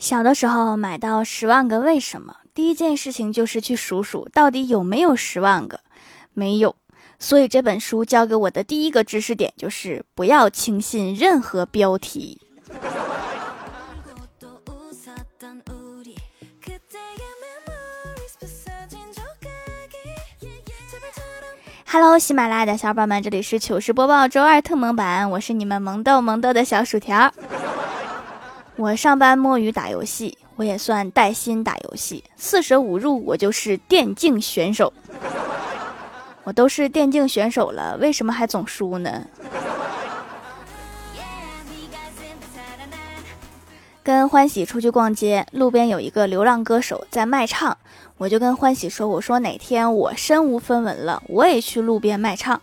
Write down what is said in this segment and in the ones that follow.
小的时候买到十万个为什么，第一件事情就是去数数到底有没有十万个，没有。所以这本书教给我的第一个知识点就是不要轻信任何标题。哈喽喜马拉雅的小伙伴们，这里是糗事播报周二特蒙版，我是你们萌豆萌豆的小薯条。我上班摸鱼打游戏，我也算带薪打游戏。四舍五入，我就是电竞选手。我都是电竞选手了，为什么还总输呢？跟欢喜出去逛街，路边有一个流浪歌手在卖唱，我就跟欢喜说：“我说哪天我身无分文了，我也去路边卖唱。”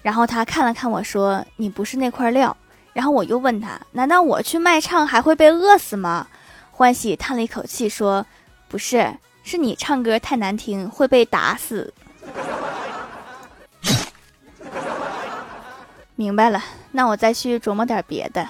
然后他看了看我说：“你不是那块料。”然后我又问他：“难道我去卖唱还会被饿死吗？”欢喜叹了一口气说：“不是，是你唱歌太难听，会被打死。”明白了，那我再去琢磨点别的。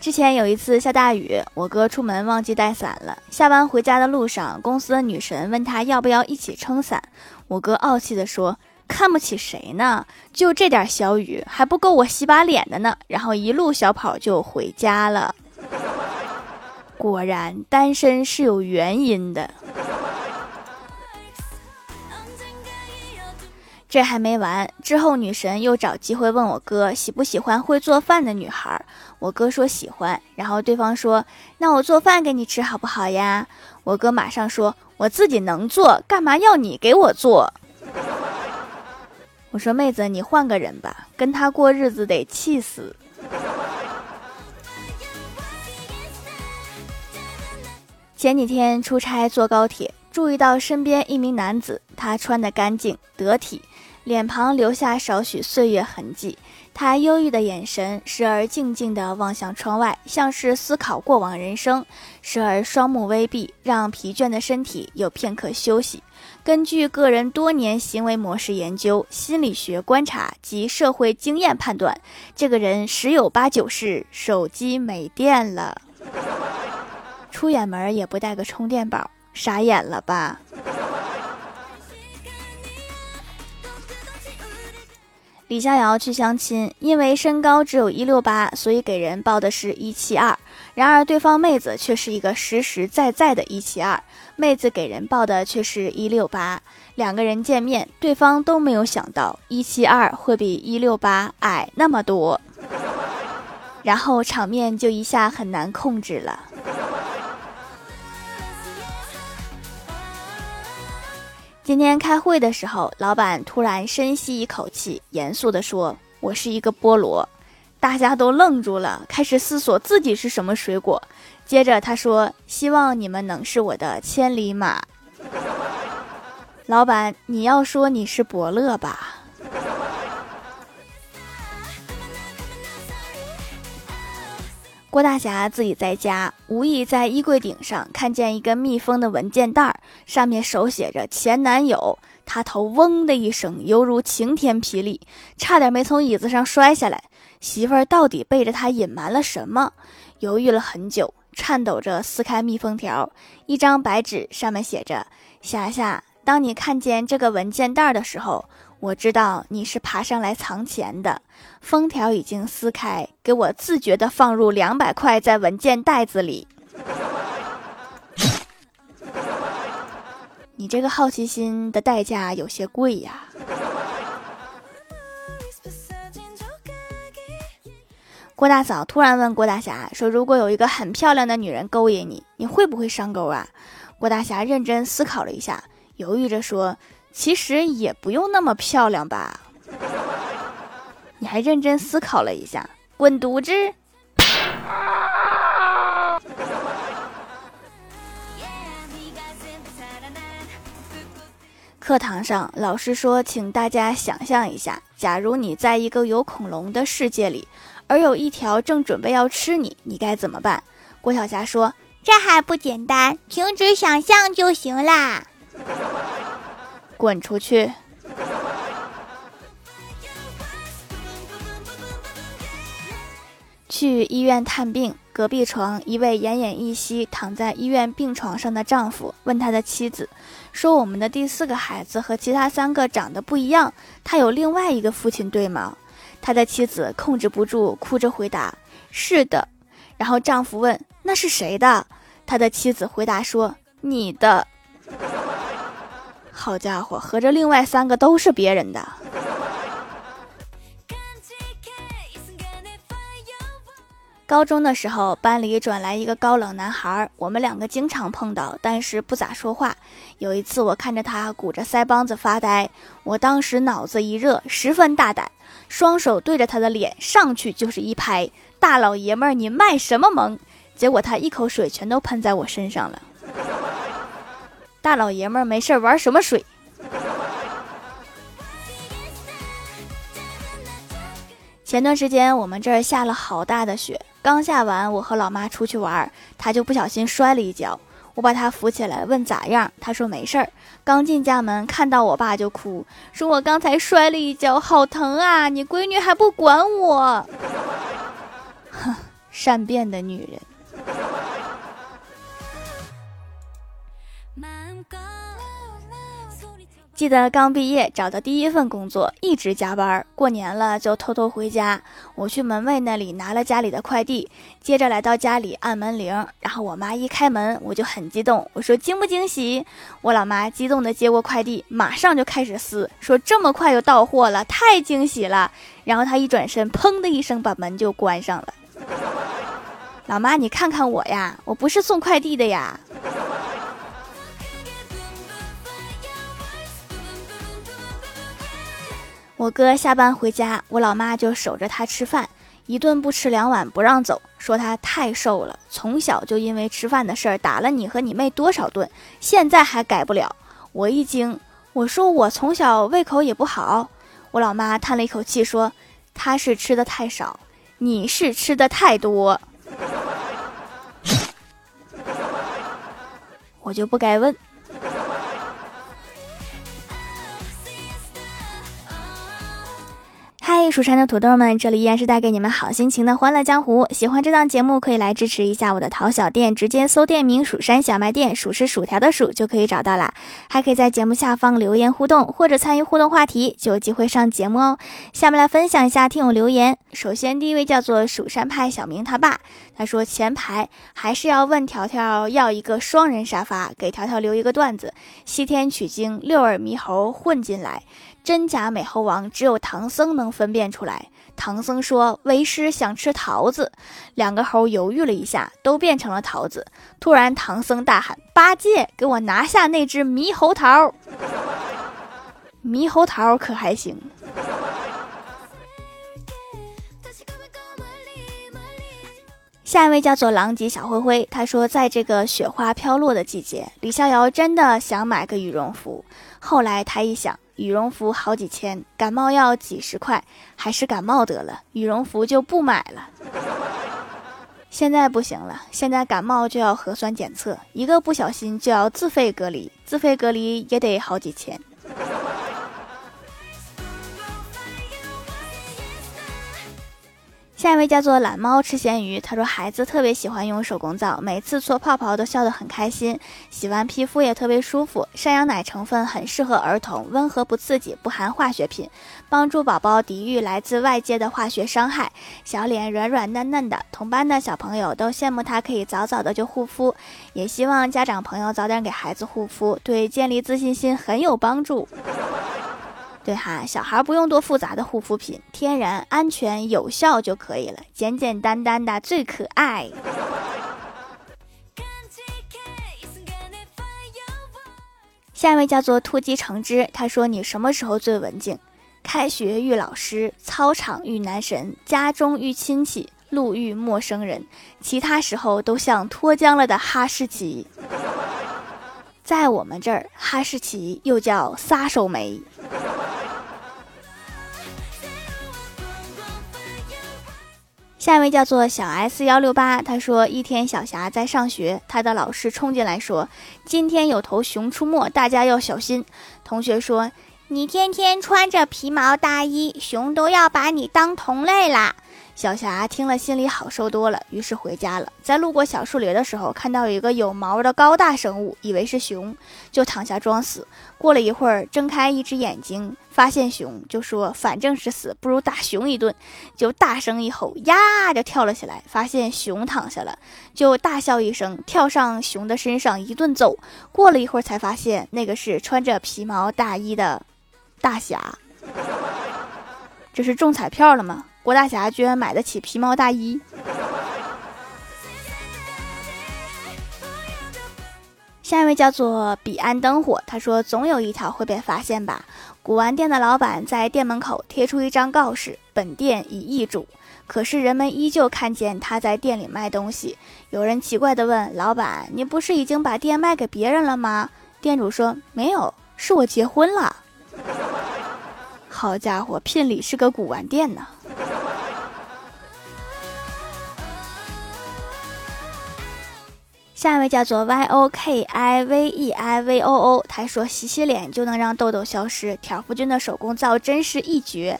之前有一次下大雨，我哥出门忘记带伞了。下班回家的路上，公司的女神问他要不要一起撑伞，我哥傲气地说。看不起谁呢？就这点小雨还不够我洗把脸的呢。然后一路小跑就回家了。果然单身是有原因的。这还没完，之后女神又找机会问我哥喜不喜欢会做饭的女孩。我哥说喜欢。然后对方说：“那我做饭给你吃好不好呀？”我哥马上说：“我自己能做，干嘛要你给我做？”我说妹子，你换个人吧，跟他过日子得气死。前几天出差坐高铁，注意到身边一名男子，他穿的干净得体，脸庞留下少许岁月痕迹。他忧郁的眼神，时而静静地望向窗外，像是思考过往人生；时而双目微闭，让疲倦的身体有片刻休息。根据个人多年行为模式研究、心理学观察及社会经验判断，这个人十有八九是手机没电了，出远门也不带个充电宝，傻眼了吧？李逍遥去相亲，因为身高只有一六八，所以给人报的是一七二。然而对方妹子却是一个实实在在的一七二，妹子给人报的却是一六八。两个人见面，对方都没有想到一七二会比一六八矮那么多，然后场面就一下很难控制了。今天开会的时候，老板突然深吸一口气，严肃地说：“我是一个菠萝。”大家都愣住了，开始思索自己是什么水果。接着他说：“希望你们能是我的千里马。”老板，你要说你是伯乐吧？郭大侠自己在家，无意在衣柜顶上看见一个密封的文件袋，上面手写着“前男友”，他头嗡的一声，犹如晴天霹雳，差点没从椅子上摔下来。媳妇儿到底背着他隐瞒了什么？犹豫了很久，颤抖着撕开密封条，一张白纸，上面写着：“霞霞，当你看见这个文件袋的时候。”我知道你是爬上来藏钱的，封条已经撕开，给我自觉的放入两百块在文件袋子里。你这个好奇心的代价有些贵呀。郭大嫂突然问郭大侠说：“如果有一个很漂亮的女人勾引你，你会不会上钩啊？”郭大侠认真思考了一下，犹豫着说。其实也不用那么漂亮吧？你还认真思考了一下，滚犊子！课堂上，老师说，请大家想象一下，假如你在一个有恐龙的世界里，而有一条正准备要吃你，你该怎么办？郭晓霞说：“这还不简单，停止想象就行啦。”滚出去！去医院探病，隔壁床一位奄奄一息躺在医院病床上的丈夫问他的妻子说：“我们的第四个孩子和其他三个长得不一样，他有另外一个父亲，对吗？”他的妻子控制不住，哭着回答：“是的。”然后丈夫问：“那是谁的？”他的妻子回答说：“你的。”好家伙，合着另外三个都是别人的。高中的时候，班里转来一个高冷男孩，我们两个经常碰到，但是不咋说话。有一次，我看着他鼓着腮帮子发呆，我当时脑子一热，十分大胆，双手对着他的脸上去就是一拍：“大老爷们儿，你卖什么萌？”结果他一口水全都喷在我身上了。大老爷们儿没事玩什么水？前段时间我们这儿下了好大的雪，刚下完，我和老妈出去玩，她就不小心摔了一跤，我把她扶起来，问咋样？她说没事儿。刚进家门，看到我爸就哭，说我刚才摔了一跤，好疼啊！你闺女还不管我，哼，善变的女人。记得刚毕业找的第一份工作，一直加班，过年了就偷偷回家。我去门卫那里拿了家里的快递，接着来到家里按门铃，然后我妈一开门，我就很激动，我说惊不惊喜？我老妈激动的接过快递，马上就开始撕，说这么快就到货了，太惊喜了。然后她一转身，砰的一声把门就关上了。老妈，你看看我呀，我不是送快递的呀。我哥下班回家，我老妈就守着他吃饭，一顿不吃两碗不让走，说他太瘦了，从小就因为吃饭的事儿打了你和你妹多少顿，现在还改不了。我一惊，我说我从小胃口也不好。我老妈叹了一口气说：“他是吃的太少，你是吃的太多。”我就不该问。嗨，蜀山的土豆们，这里依然是带给你们好心情的欢乐江湖。喜欢这档节目，可以来支持一下我的淘小店，直接搜店名“蜀山小卖店”，数是薯条的数就可以找到啦。还可以在节目下方留言互动，或者参与互动话题，就有机会上节目哦。下面来分享一下听友留言。首先，第一位叫做蜀山派小明他爸，他说前排还是要问条条要一个双人沙发，给条条留一个段子：西天取经，六耳猕猴混进来。真假美猴王只有唐僧能分辨出来。唐僧说：“为师想吃桃子。”两个猴犹豫了一下，都变成了桃子。突然，唐僧大喊：“八戒，给我拿下那只猕猴桃！”猕猴桃可还行？下一位叫做狼藉小灰灰，他说：“在这个雪花飘落的季节，李逍遥真的想买个羽绒服。后来他一想，羽绒服好几千，感冒药几十块，还是感冒得了，羽绒服就不买了。现在不行了，现在感冒就要核酸检测，一个不小心就要自费隔离，自费隔离也得好几千。”下一位叫做懒猫吃咸鱼，他说孩子特别喜欢用手工皂，每次搓泡泡都笑得很开心，洗完皮肤也特别舒服。山羊奶成分很适合儿童，温和不刺激，不含化学品，帮助宝宝抵御来自外界的化学伤害。小脸软软嫩嫩的，同班的小朋友都羡慕他可以早早的就护肤，也希望家长朋友早点给孩子护肤，对建立自信心很有帮助。对哈，小孩不用多复杂的护肤品，天然、安全、有效就可以了，简简单单的最可爱。下一位叫做突击橙汁，他说：“你什么时候最文静？开学遇老师，操场遇男神，家中遇亲戚，路遇陌生人，其他时候都像脱缰了的哈士奇。在我们这儿，哈士奇又叫撒手梅。”下一位叫做小 S 幺六八，他说一天小霞在上学，他的老师冲进来说：“今天有头熊出没，大家要小心。”同学说：“你天天穿着皮毛大衣，熊都要把你当同类啦。”小霞听了，心里好受多了，于是回家了。在路过小树林的时候，看到有一个有毛的高大生物，以为是熊，就躺下装死。过了一会儿，睁开一只眼睛，发现熊，就说：“反正是死，不如打熊一顿。”就大声一吼，呀，就跳了起来。发现熊躺下了，就大笑一声，跳上熊的身上一顿揍。过了一会儿，才发现那个是穿着皮毛大衣的大侠。这是中彩票了吗？郭大侠居然买得起皮毛大衣。下一位叫做彼岸灯火，他说总有一条会被发现吧。古玩店的老板在店门口贴出一张告示，本店已易主，可是人们依旧看见他在店里卖东西。有人奇怪地问老板：“你不是已经把店卖给别人了吗？”店主说：“没有，是我结婚了。”好家伙，聘礼是个古玩店呢。下一位叫做 Y O K I V E I V O O，他说洗洗脸就能让痘痘消失，挑夫君的手工皂真是一绝，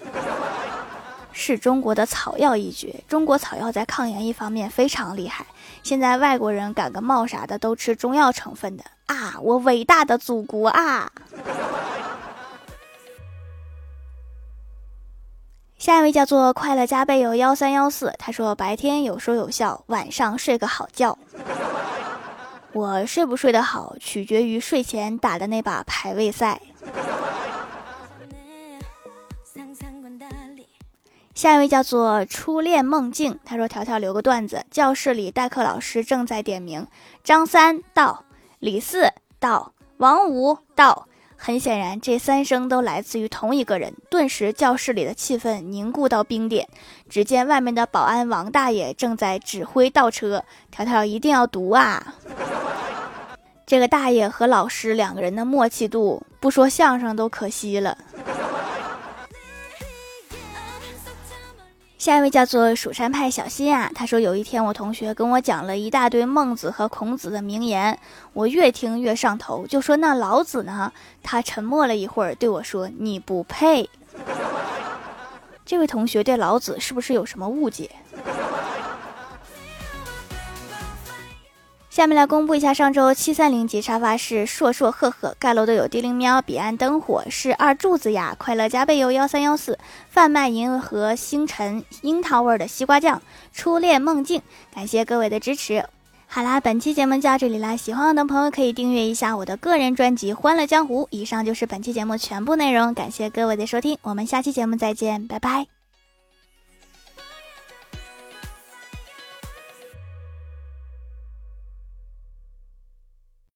是中国的草药一绝。中国草药在抗炎一方面非常厉害，现在外国人感个冒啥的都吃中药成分的啊！我伟大的祖国啊！下一位叫做快乐加倍有幺三幺四，他说白天有说有笑，晚上睡个好觉。我睡不睡得好，取决于睡前打的那把排位赛。下一位叫做初恋梦境，他说：“条条留个段子，教室里代课老师正在点名，张三到，李四到，王五到。很显然，这三声都来自于同一个人。顿时，教室里的气氛凝固到冰点。只见外面的保安王大爷正在指挥倒车，条条一定要读啊！”这个大爷和老师两个人的默契度，不说相声都可惜了。下一位叫做蜀山派小新啊，他说有一天我同学跟我讲了一大堆孟子和孔子的名言，我越听越上头，就说那老子呢？他沉默了一会儿，对我说：“你不配。”这位同学对老子是不是有什么误解？下面来公布一下上周七三零级沙发是硕硕赫赫盖楼的有地灵喵、彼岸灯火是二柱子呀，快乐加倍有幺三幺四贩卖银河星辰樱桃味的西瓜酱，初恋梦境，感谢各位的支持。好啦，本期节目就到这里啦，喜欢我的朋友可以订阅一下我的个人专辑《欢乐江湖》。以上就是本期节目全部内容，感谢各位的收听，我们下期节目再见，拜拜。